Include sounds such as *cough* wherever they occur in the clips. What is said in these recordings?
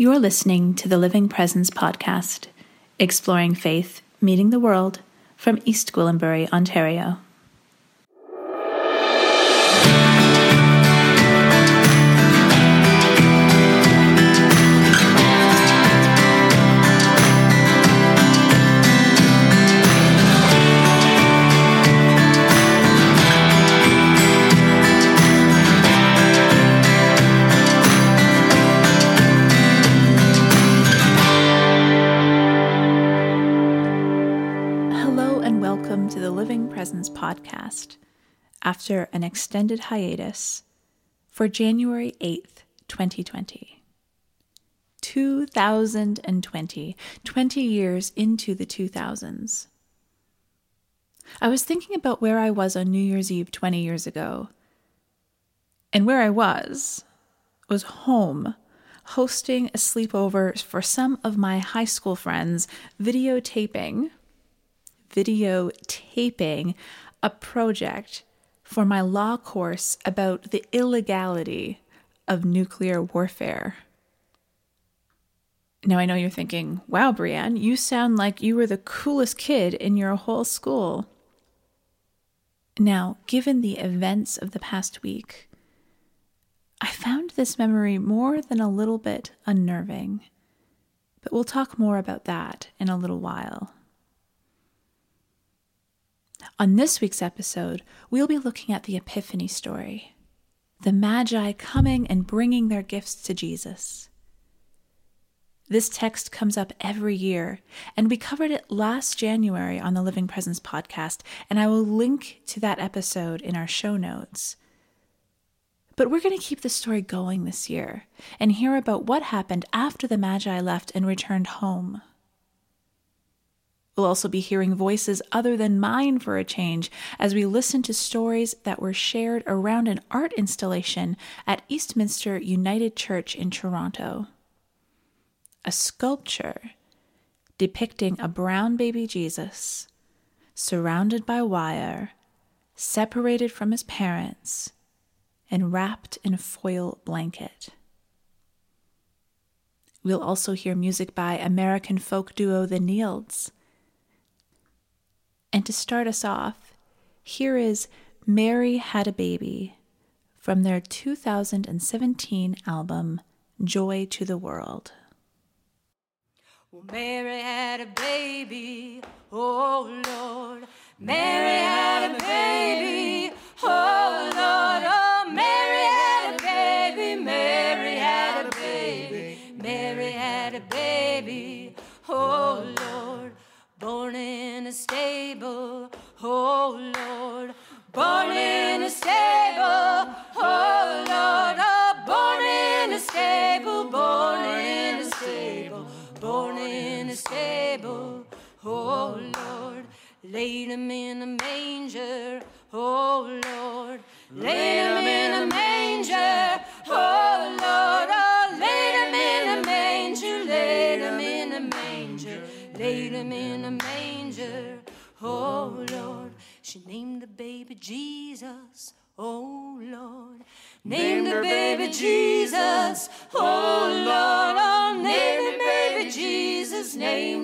You're listening to the Living Presence podcast, exploring faith, meeting the world from East Gwillimbury, Ontario. Podcast after an extended hiatus for January 8th, 2020. 2020, 20 years into the 2000s. I was thinking about where I was on New Year's Eve 20 years ago. And where I was was home, hosting a sleepover for some of my high school friends, videotaping videotaping a project for my law course about the illegality of nuclear warfare. Now, I know you're thinking, wow, Brienne, you sound like you were the coolest kid in your whole school. Now, given the events of the past week, I found this memory more than a little bit unnerving. But we'll talk more about that in a little while. On this week's episode, we'll be looking at the Epiphany story the Magi coming and bringing their gifts to Jesus. This text comes up every year, and we covered it last January on the Living Presence podcast, and I will link to that episode in our show notes. But we're going to keep the story going this year and hear about what happened after the Magi left and returned home. We'll also be hearing voices other than mine for a change as we listen to stories that were shared around an art installation at Eastminster United Church in Toronto. A sculpture depicting a brown baby Jesus surrounded by wire, separated from his parents, and wrapped in a foil blanket. We'll also hear music by American folk duo The Nields and to start us off, here is Mary Had a Baby from their 2017 album, Joy to the World. Well, Mary had a baby, oh Lord. Mary had a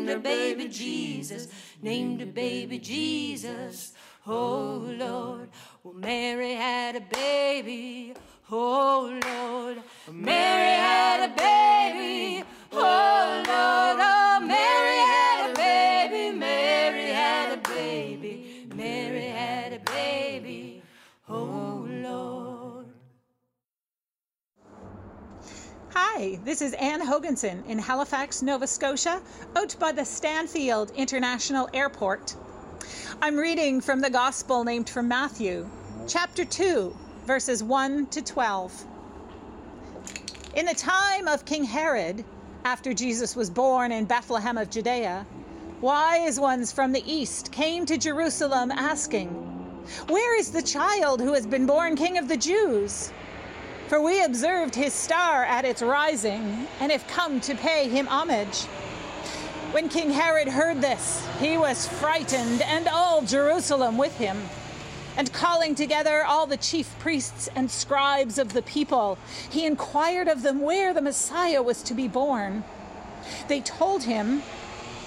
named the baby Jesus, named the baby Jesus, oh Lord. Well, Mary had a baby, oh Lord. Mary had a baby, Hi, this is Anne Hoganson in Halifax, Nova Scotia, out by the Stanfield International Airport. I'm reading from the Gospel named from Matthew, chapter 2, verses 1 to 12. In the time of King Herod, after Jesus was born in Bethlehem of Judea, wise ones from the east came to Jerusalem asking, Where is the child who has been born King of the Jews? For we observed his star at its rising and have come to pay him homage. When King Herod heard this, he was frightened, and all Jerusalem with him. And calling together all the chief priests and scribes of the people, he inquired of them where the Messiah was to be born. They told him,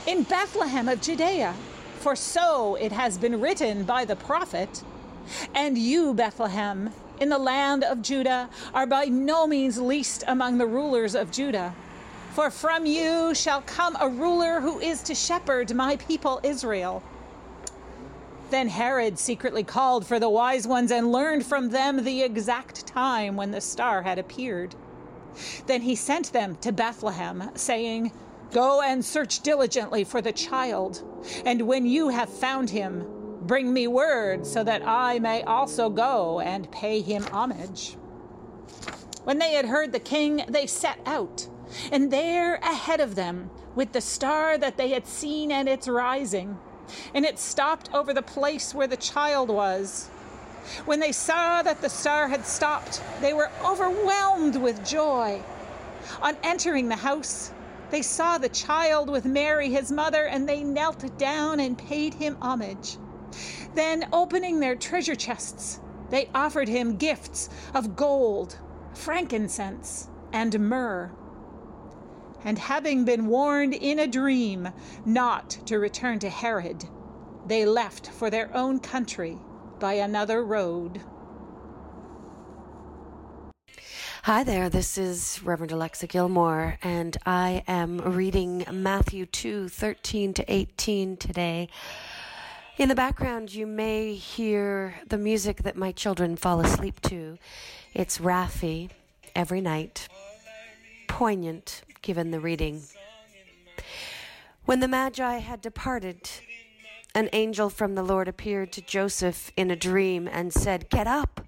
In Bethlehem of Judea, for so it has been written by the prophet. And you, Bethlehem, in the land of Judah, are by no means least among the rulers of Judah. For from you shall come a ruler who is to shepherd my people Israel. Then Herod secretly called for the wise ones and learned from them the exact time when the star had appeared. Then he sent them to Bethlehem, saying, Go and search diligently for the child, and when you have found him, bring me word so that I may also go and pay him homage. When they had heard the king, they set out, and there ahead of them, with the star that they had seen at its rising, and it stopped over the place where the child was. When they saw that the star had stopped, they were overwhelmed with joy. On entering the house, they saw the child with Mary, his mother, and they knelt down and paid him homage. Then, opening their treasure chests, they offered him gifts of gold, frankincense, and myrrh and having been warned in a dream not to return to Herod, they left for their own country by another road. Hi there, this is Reverend Alexa Gilmour, and I am reading Matthew 2 13 to 18 today. In the background, you may hear the music that my children fall asleep to. It's Raffi every night, poignant given the reading. When the Magi had departed, an angel from the Lord appeared to Joseph in a dream and said, Get up,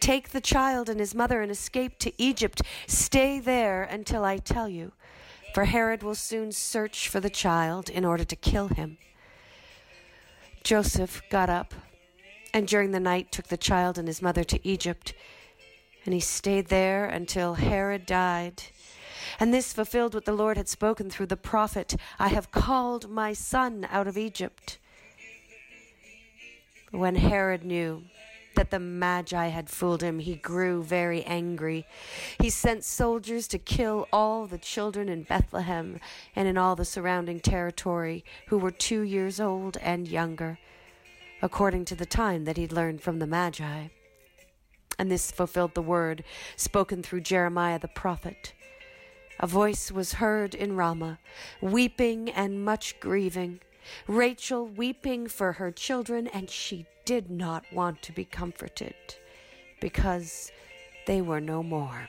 take the child and his mother and escape to Egypt. Stay there until I tell you, for Herod will soon search for the child in order to kill him. Joseph got up and during the night took the child and his mother to Egypt, and he stayed there until Herod died and this fulfilled what the Lord had spoken through the prophet I have called my son out of Egypt. When Herod knew that the Magi had fooled him, he grew very angry. He sent soldiers to kill all the children in Bethlehem and in all the surrounding territory who were two years old and younger, according to the time that he'd learned from the Magi. And this fulfilled the word spoken through Jeremiah the prophet. A voice was heard in Ramah, weeping and much grieving. Rachel weeping for her children, and she did not want to be comforted because they were no more.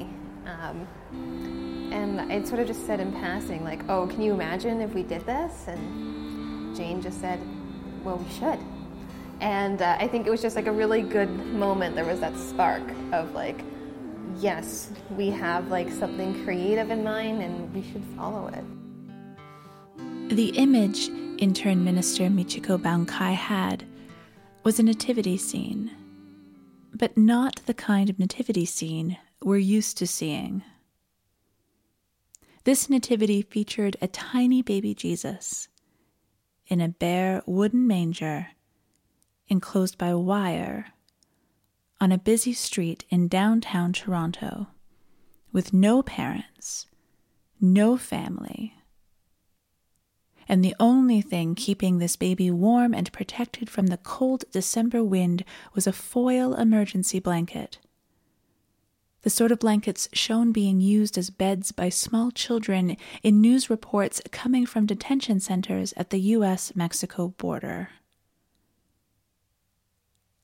it sort of just said in passing, like, "Oh, can you imagine if we did this?" And Jane just said, "Well, we should." And uh, I think it was just like a really good moment. There was that spark of like, yes, we have like something creative in mind, and we should follow it. The image intern minister Michiko Bown-Kai had was a nativity scene but not the kind of nativity scene we're used to seeing. This nativity featured a tiny baby Jesus in a bare wooden manger enclosed by wire on a busy street in downtown Toronto with no parents, no family. and the only thing keeping this baby warm and protected from the cold December wind was a foil emergency blanket. The sort of blankets shown being used as beds by small children in news reports coming from detention centers at the U.S. Mexico border.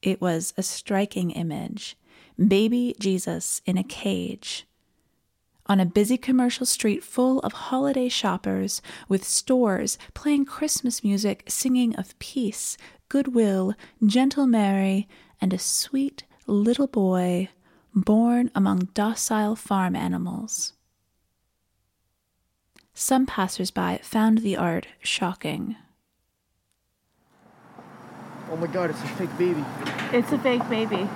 It was a striking image baby Jesus in a cage on a busy commercial street full of holiday shoppers, with stores playing Christmas music singing of peace, goodwill, gentle Mary, and a sweet little boy born among docile farm animals. Some passers-by found the art shocking. Oh my god, it's a fake baby. It's a fake baby.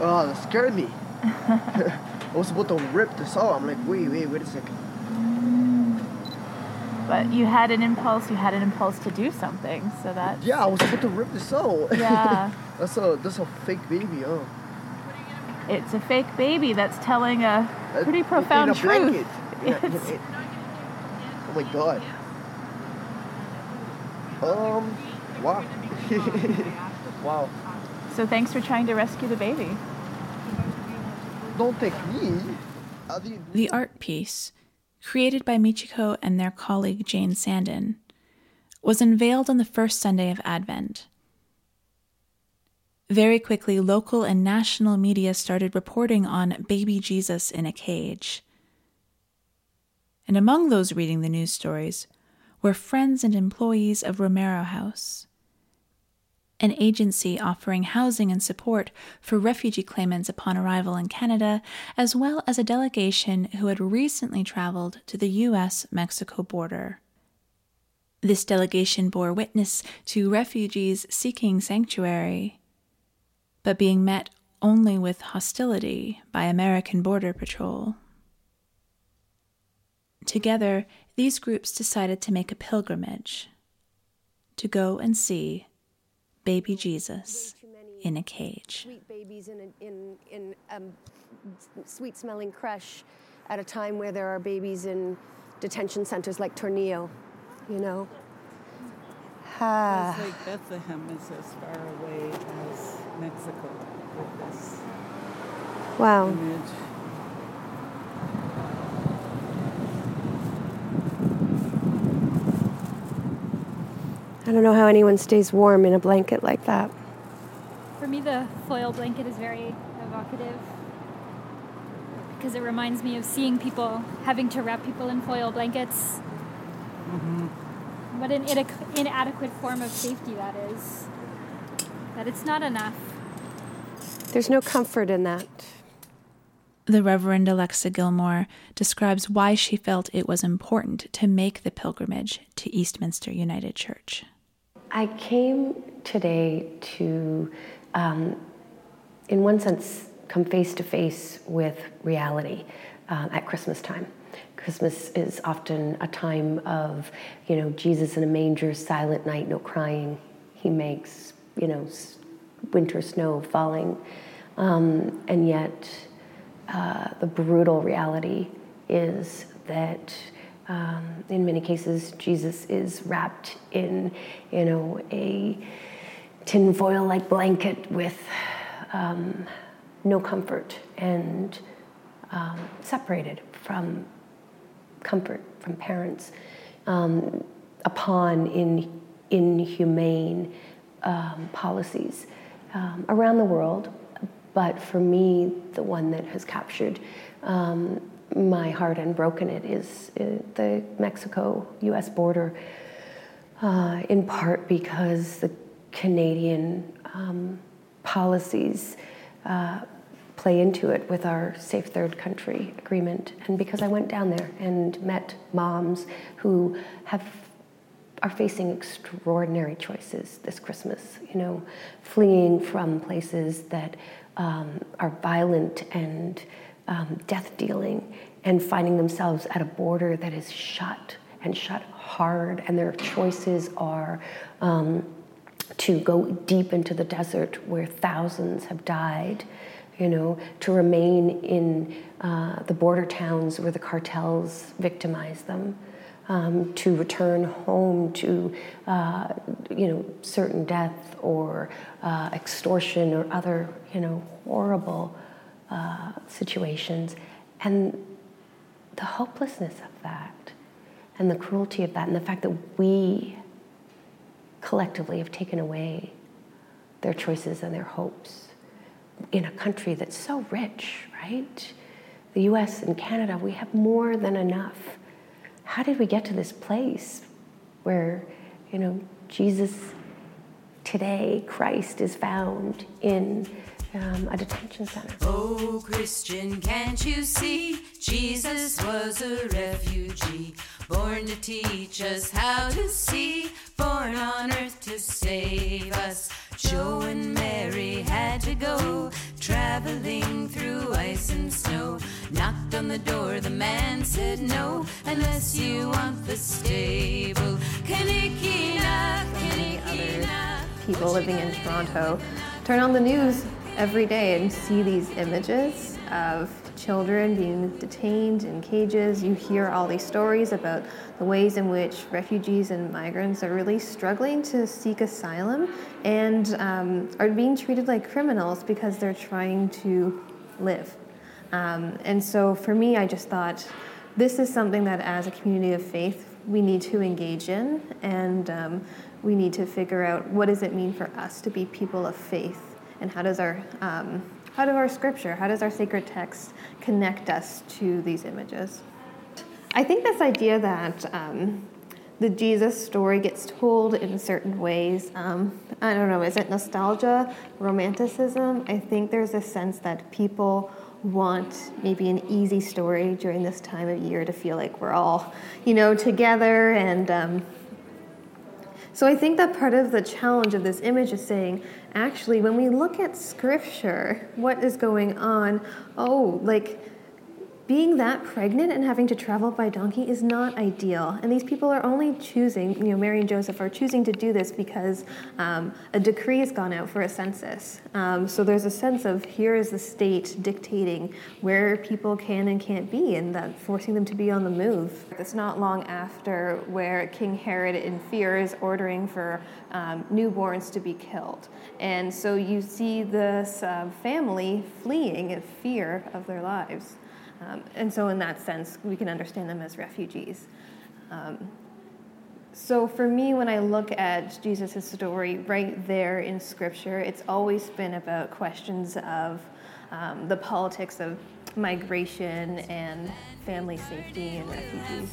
oh, *laughs* that scared me. *laughs* I was about to rip this off. I'm like, wait, wait, wait a second. But you had an impulse. You had an impulse to do something, so that. Yeah, I was about to rip this out. Yeah. *laughs* that's a that's a fake baby, oh. It's a fake baby that's telling a pretty Uh, profound in a truth. blanket. In a- in It's- oh my god. Um, wow. *laughs* wow. So thanks for trying to rescue the baby. Don't take me. I didn't do The art piece, created by Michiko and their colleague Jane Sanden, was unveiled on the first Sunday of Advent. Very quickly, local and national media started reporting on baby Jesus in a cage. And among those reading the news stories were friends and employees of Romero House, an agency offering housing and support for refugee claimants upon arrival in Canada, as well as a delegation who had recently traveled to the U.S. Mexico border. This delegation bore witness to refugees seeking sanctuary, but being met only with hostility by American Border Patrol. Together, these groups decided to make a pilgrimage to go and see baby Jesus in a cage. Sweet babies in a, in in um, sweet smelling creche at a time where there are babies in detention centers like Tornillo, you know. Ah. It's like Bethlehem is as far away as Mexico with this Wow. image. I don't know how anyone stays warm in a blanket like that. For me, the foil blanket is very evocative because it reminds me of seeing people having to wrap people in foil blankets. Mm-hmm. What an inadequ- inadequate form of safety that is. That it's not enough. There's no comfort in that. The Reverend Alexa Gilmour describes why she felt it was important to make the pilgrimage to Eastminster United Church. I came today to, um, in one sense, come face to face with reality uh, at Christmas time. Christmas is often a time of, you know, Jesus in a manger, silent night, no crying. He makes, you know, s- winter snow falling. Um, and yet, uh, the brutal reality is that um, in many cases Jesus is wrapped in, you know, a tinfoil-like blanket with um, no comfort and um, separated from comfort from parents um, upon in, inhumane um, policies um, around the world. But for me, the one that has captured um, my heart and broken it is uh, the Mexico US border, uh, in part because the Canadian um, policies uh, play into it with our Safe Third Country agreement, and because I went down there and met moms who have are facing extraordinary choices this Christmas. You know, fleeing from places that um, are violent and um, death dealing, and finding themselves at a border that is shut and shut hard, and their choices are. Um, to go deep into the desert where thousands have died, you know, to remain in uh, the border towns where the cartels victimize them, um, to return home to, uh, you know, certain death or uh, extortion or other, you know, horrible uh, situations, and the hopelessness of that, and the cruelty of that, and the fact that we collectively have taken away their choices and their hopes in a country that's so rich, right? The US and Canada, we have more than enough. How did we get to this place where, you know, Jesus today, Christ is found in um, a detention center? Oh, Christian, can't you see? Jesus was a refugee, born to teach us how to see, born on earth to save us. Joe and Mary had to go traveling through ice and snow. Knocked on the door, the man said no, unless you want the stable. Kanikina, Kanikina. people living in Toronto turn on the news every day and see these images of children being detained in cages. You hear all these stories about the ways in which refugees and migrants are really struggling to seek asylum and um, are being treated like criminals because they're trying to live. Um, and so for me, I just thought this is something that as a community of faith, we need to engage in and um, we need to figure out what does it mean for us to be people of faith and how does our um, how does our scripture how does our sacred text connect us to these images? I think this idea that um, the jesus story gets told in certain ways um, i don't know is it nostalgia romanticism? I think there's a sense that people want maybe an easy story during this time of year to feel like we're all you know together and um, so I think that part of the challenge of this image is saying, actually, when we look at scripture, what is going on? Oh, like being that pregnant and having to travel by donkey is not ideal. And these people are only choosing, you know, Mary and Joseph are choosing to do this because um, a decree has gone out for a census. Um, so there's a sense of here is the state dictating where people can and can't be and that forcing them to be on the move. It's not long after where King Herod, in fear, is ordering for um, newborns to be killed. And so you see this uh, family fleeing in fear of their lives. Um, and so, in that sense, we can understand them as refugees. Um, so, for me, when I look at Jesus' story right there in Scripture, it's always been about questions of um, the politics of migration and family safety and refugees.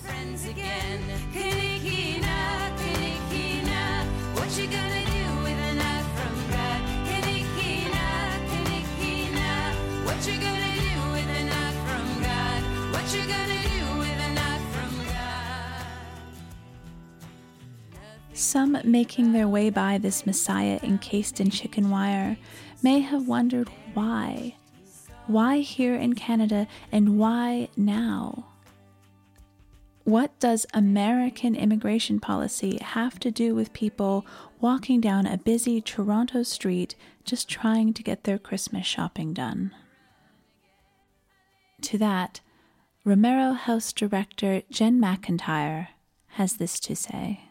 Some making their way by this Messiah encased in chicken wire may have wondered why. Why here in Canada and why now? What does American immigration policy have to do with people walking down a busy Toronto street just trying to get their Christmas shopping done? To that, Romero House Director Jenn McIntyre has this to say.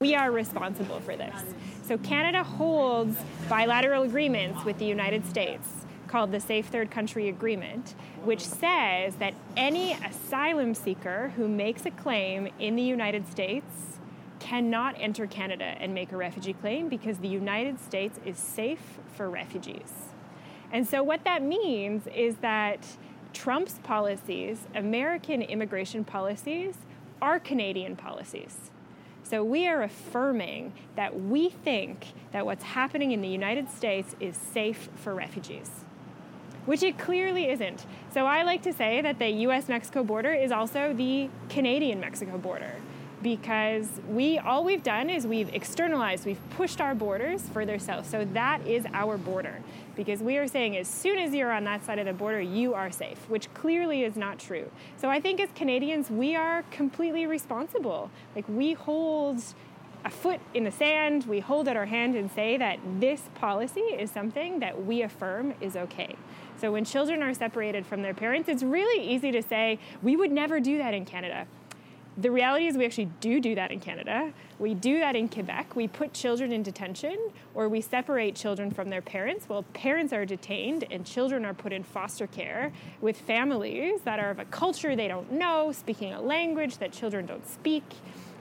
We are responsible for this. So, Canada holds bilateral agreements with the United States called the Safe Third Country Agreement, which says that any asylum seeker who makes a claim in the United States cannot enter Canada and make a refugee claim because the United States is safe for refugees. And so, what that means is that Trump's policies, American immigration policies, are Canadian policies. So we are affirming that we think that what's happening in the United States is safe for refugees, which it clearly isn't. So I like to say that the US Mexico border is also the Canadian Mexico border because we all we've done is we've externalized, we've pushed our borders further south. So that is our border because we are saying as soon as you're on that side of the border, you are safe, which clearly is not true. So I think as Canadians, we are completely responsible. Like we hold a foot in the sand, we hold out our hand and say that this policy is something that we affirm is okay. So when children are separated from their parents, it's really easy to say, we would never do that in Canada. The reality is, we actually do do that in Canada. We do that in Quebec. We put children in detention or we separate children from their parents. Well, parents are detained and children are put in foster care with families that are of a culture they don't know, speaking a language that children don't speak.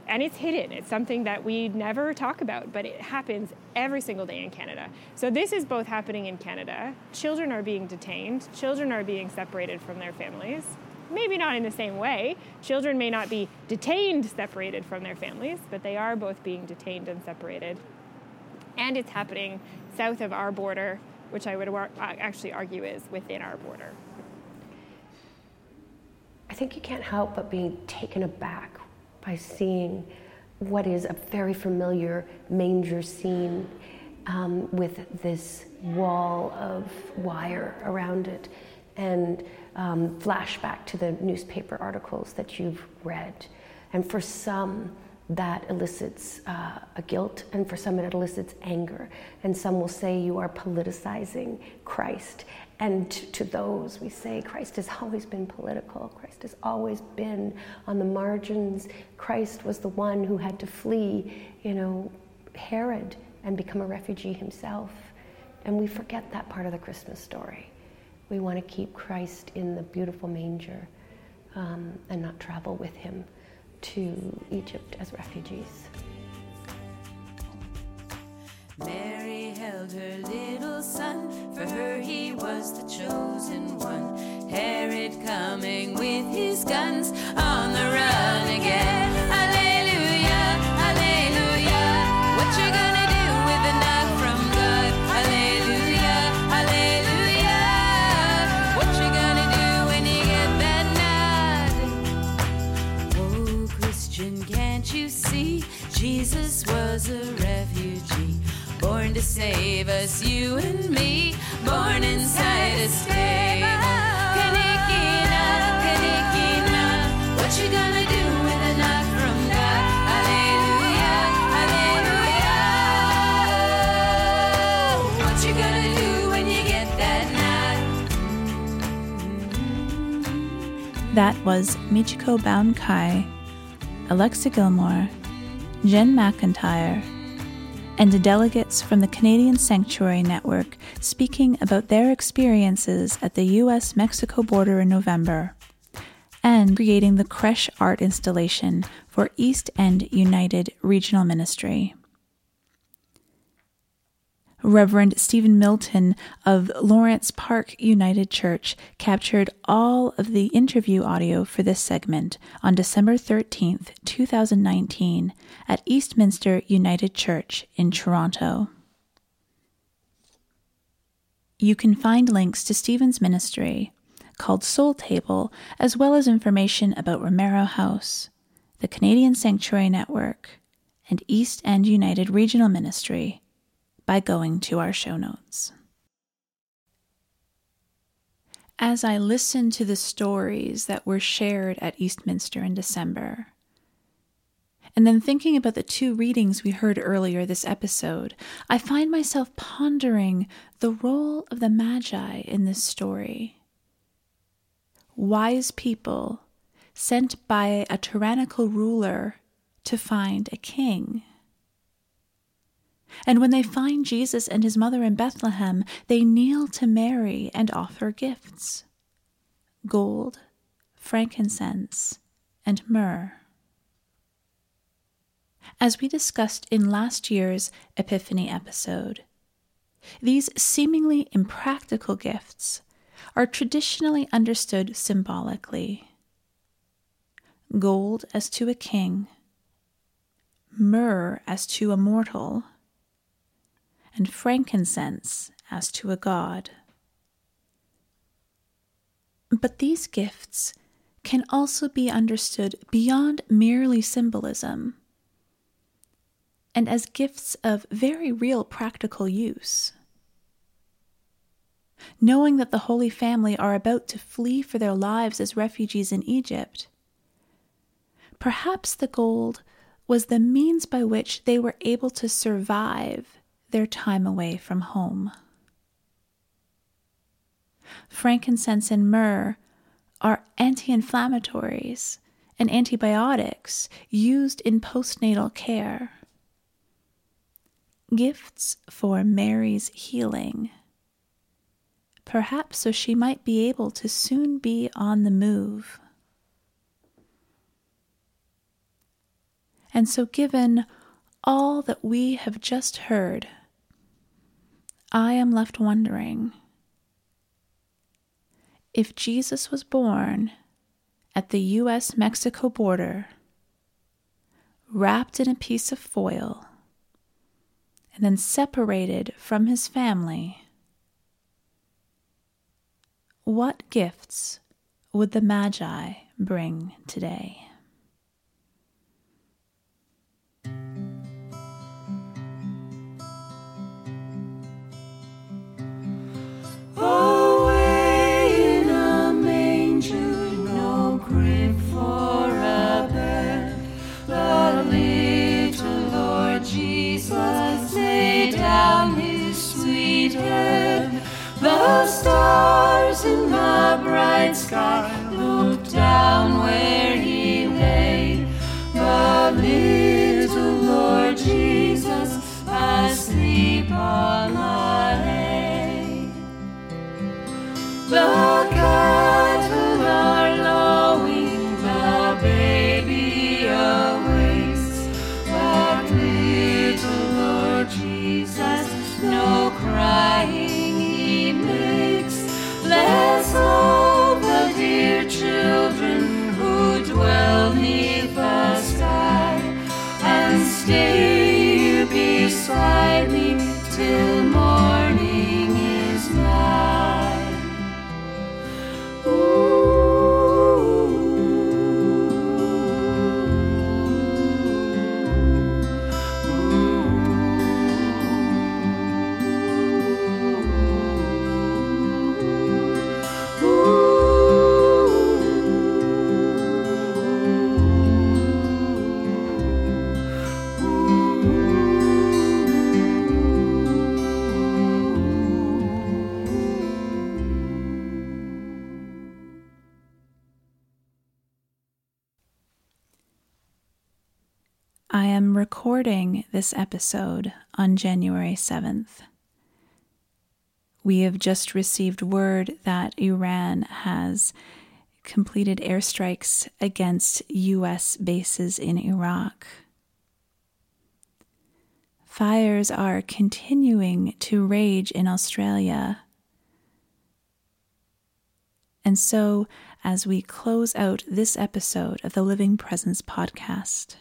And it's hidden. It's something that we never talk about, but it happens every single day in Canada. So, this is both happening in Canada. Children are being detained, children are being separated from their families maybe not in the same way. Children may not be detained separated from their families, but they are both being detained and separated. And it's happening south of our border, which I would actually argue is within our border. I think you can't help but be taken aback by seeing what is a very familiar manger scene um, with this wall of wire around it and um, flashback to the newspaper articles that you've read. And for some, that elicits uh, a guilt, and for some, it elicits anger. And some will say you are politicizing Christ. And to those, we say Christ has always been political. Christ has always been on the margins. Christ was the one who had to flee, you know, Herod and become a refugee himself. And we forget that part of the Christmas story. We want to keep Christ in the beautiful manger um, and not travel with him to Egypt as refugees. Mary held her little son, for her he was the chosen one. Herod coming with his guns on the run again. That was Michiko Bown-Kai, Alexa Gilmour, Jenn McIntyre, and the delegates from the Canadian Sanctuary Network speaking about their experiences at the US Mexico border in November and creating the Creche art installation for East End United Regional Ministry. Reverend Stephen Milton of Lawrence Park United Church captured all of the interview audio for this segment on December 13th, 2019, at Eastminster United Church in Toronto. You can find links to Stephen's ministry, called Soul Table, as well as information about Romero House, the Canadian Sanctuary Network, and East End United Regional Ministry by going to our show notes. As I listened to the stories that were shared at Eastminster in December, and then thinking about the two readings we heard earlier this episode, I find myself pondering the role of the Magi in this story. Wise people sent by a tyrannical ruler to find a king. And when they find Jesus and his mother in Bethlehem, they kneel to Mary and offer gifts gold, frankincense, and myrrh. As we discussed in last year's Epiphany episode, these seemingly impractical gifts are traditionally understood symbolically. Gold as to a king, myrrh as to a mortal, and frankincense as to a god. But these gifts can also be understood beyond merely symbolism and as gifts of very real practical use. Knowing that the Holy Family are about to flee for their lives as refugees in Egypt, perhaps the gold was the means by which they were able to survive their time away from home. Frankincense and myrrh are anti inflammatories and antibiotics used in postnatal care. Gifts for Mary's healing. Perhaps so she might be able to soon be on the move. And so, given all that we have just heard, I am left wondering if Jesus was born at the US Mexico border, wrapped in a piece of foil, and then separated from his family, what gifts would the Magi bring today? Stars in the bright sky looked down where he lay. The little Lord Jesus asleep on the hay. The I am recording this episode on January 7th. We have just received word that Iran has completed airstrikes against U.S. bases in Iraq. Fires are continuing to rage in Australia. And so, as we close out this episode of the Living Presence podcast,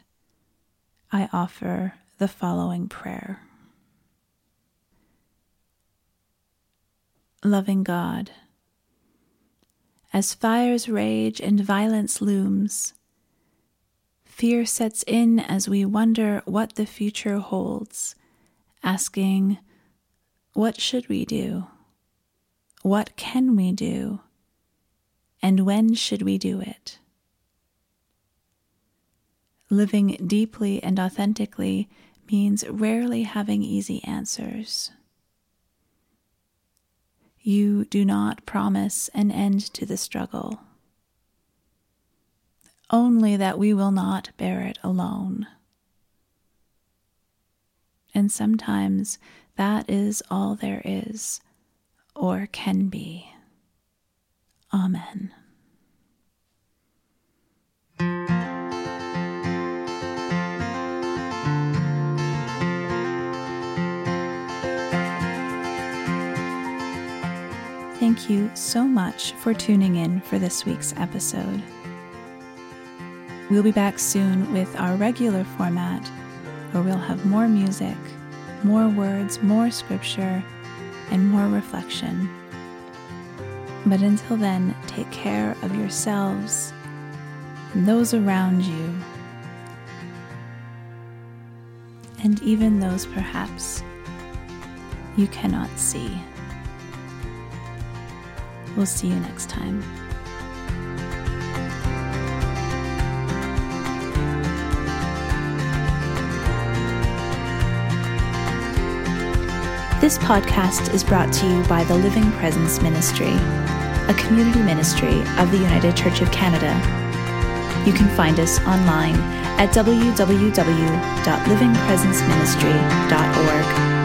I offer the following prayer. Loving God, as fires rage and violence looms, fear sets in as we wonder what the future holds, asking, What should we do? What can we do? And when should we do it? Living deeply and authentically means rarely having easy answers. You do not promise an end to the struggle, only that we will not bear it alone. And sometimes that is all there is or can be. Amen. Thank you so much for tuning in for this week's episode. We'll be back soon with our regular format where we'll have more music, more words, more scripture, and more reflection. But until then, take care of yourselves and those around you, and even those perhaps you cannot see. We'll see you next time. This podcast is brought to you by the Living Presence Ministry, a community ministry of the United Church of Canada. You can find us online at www.livingpresenceministry.org.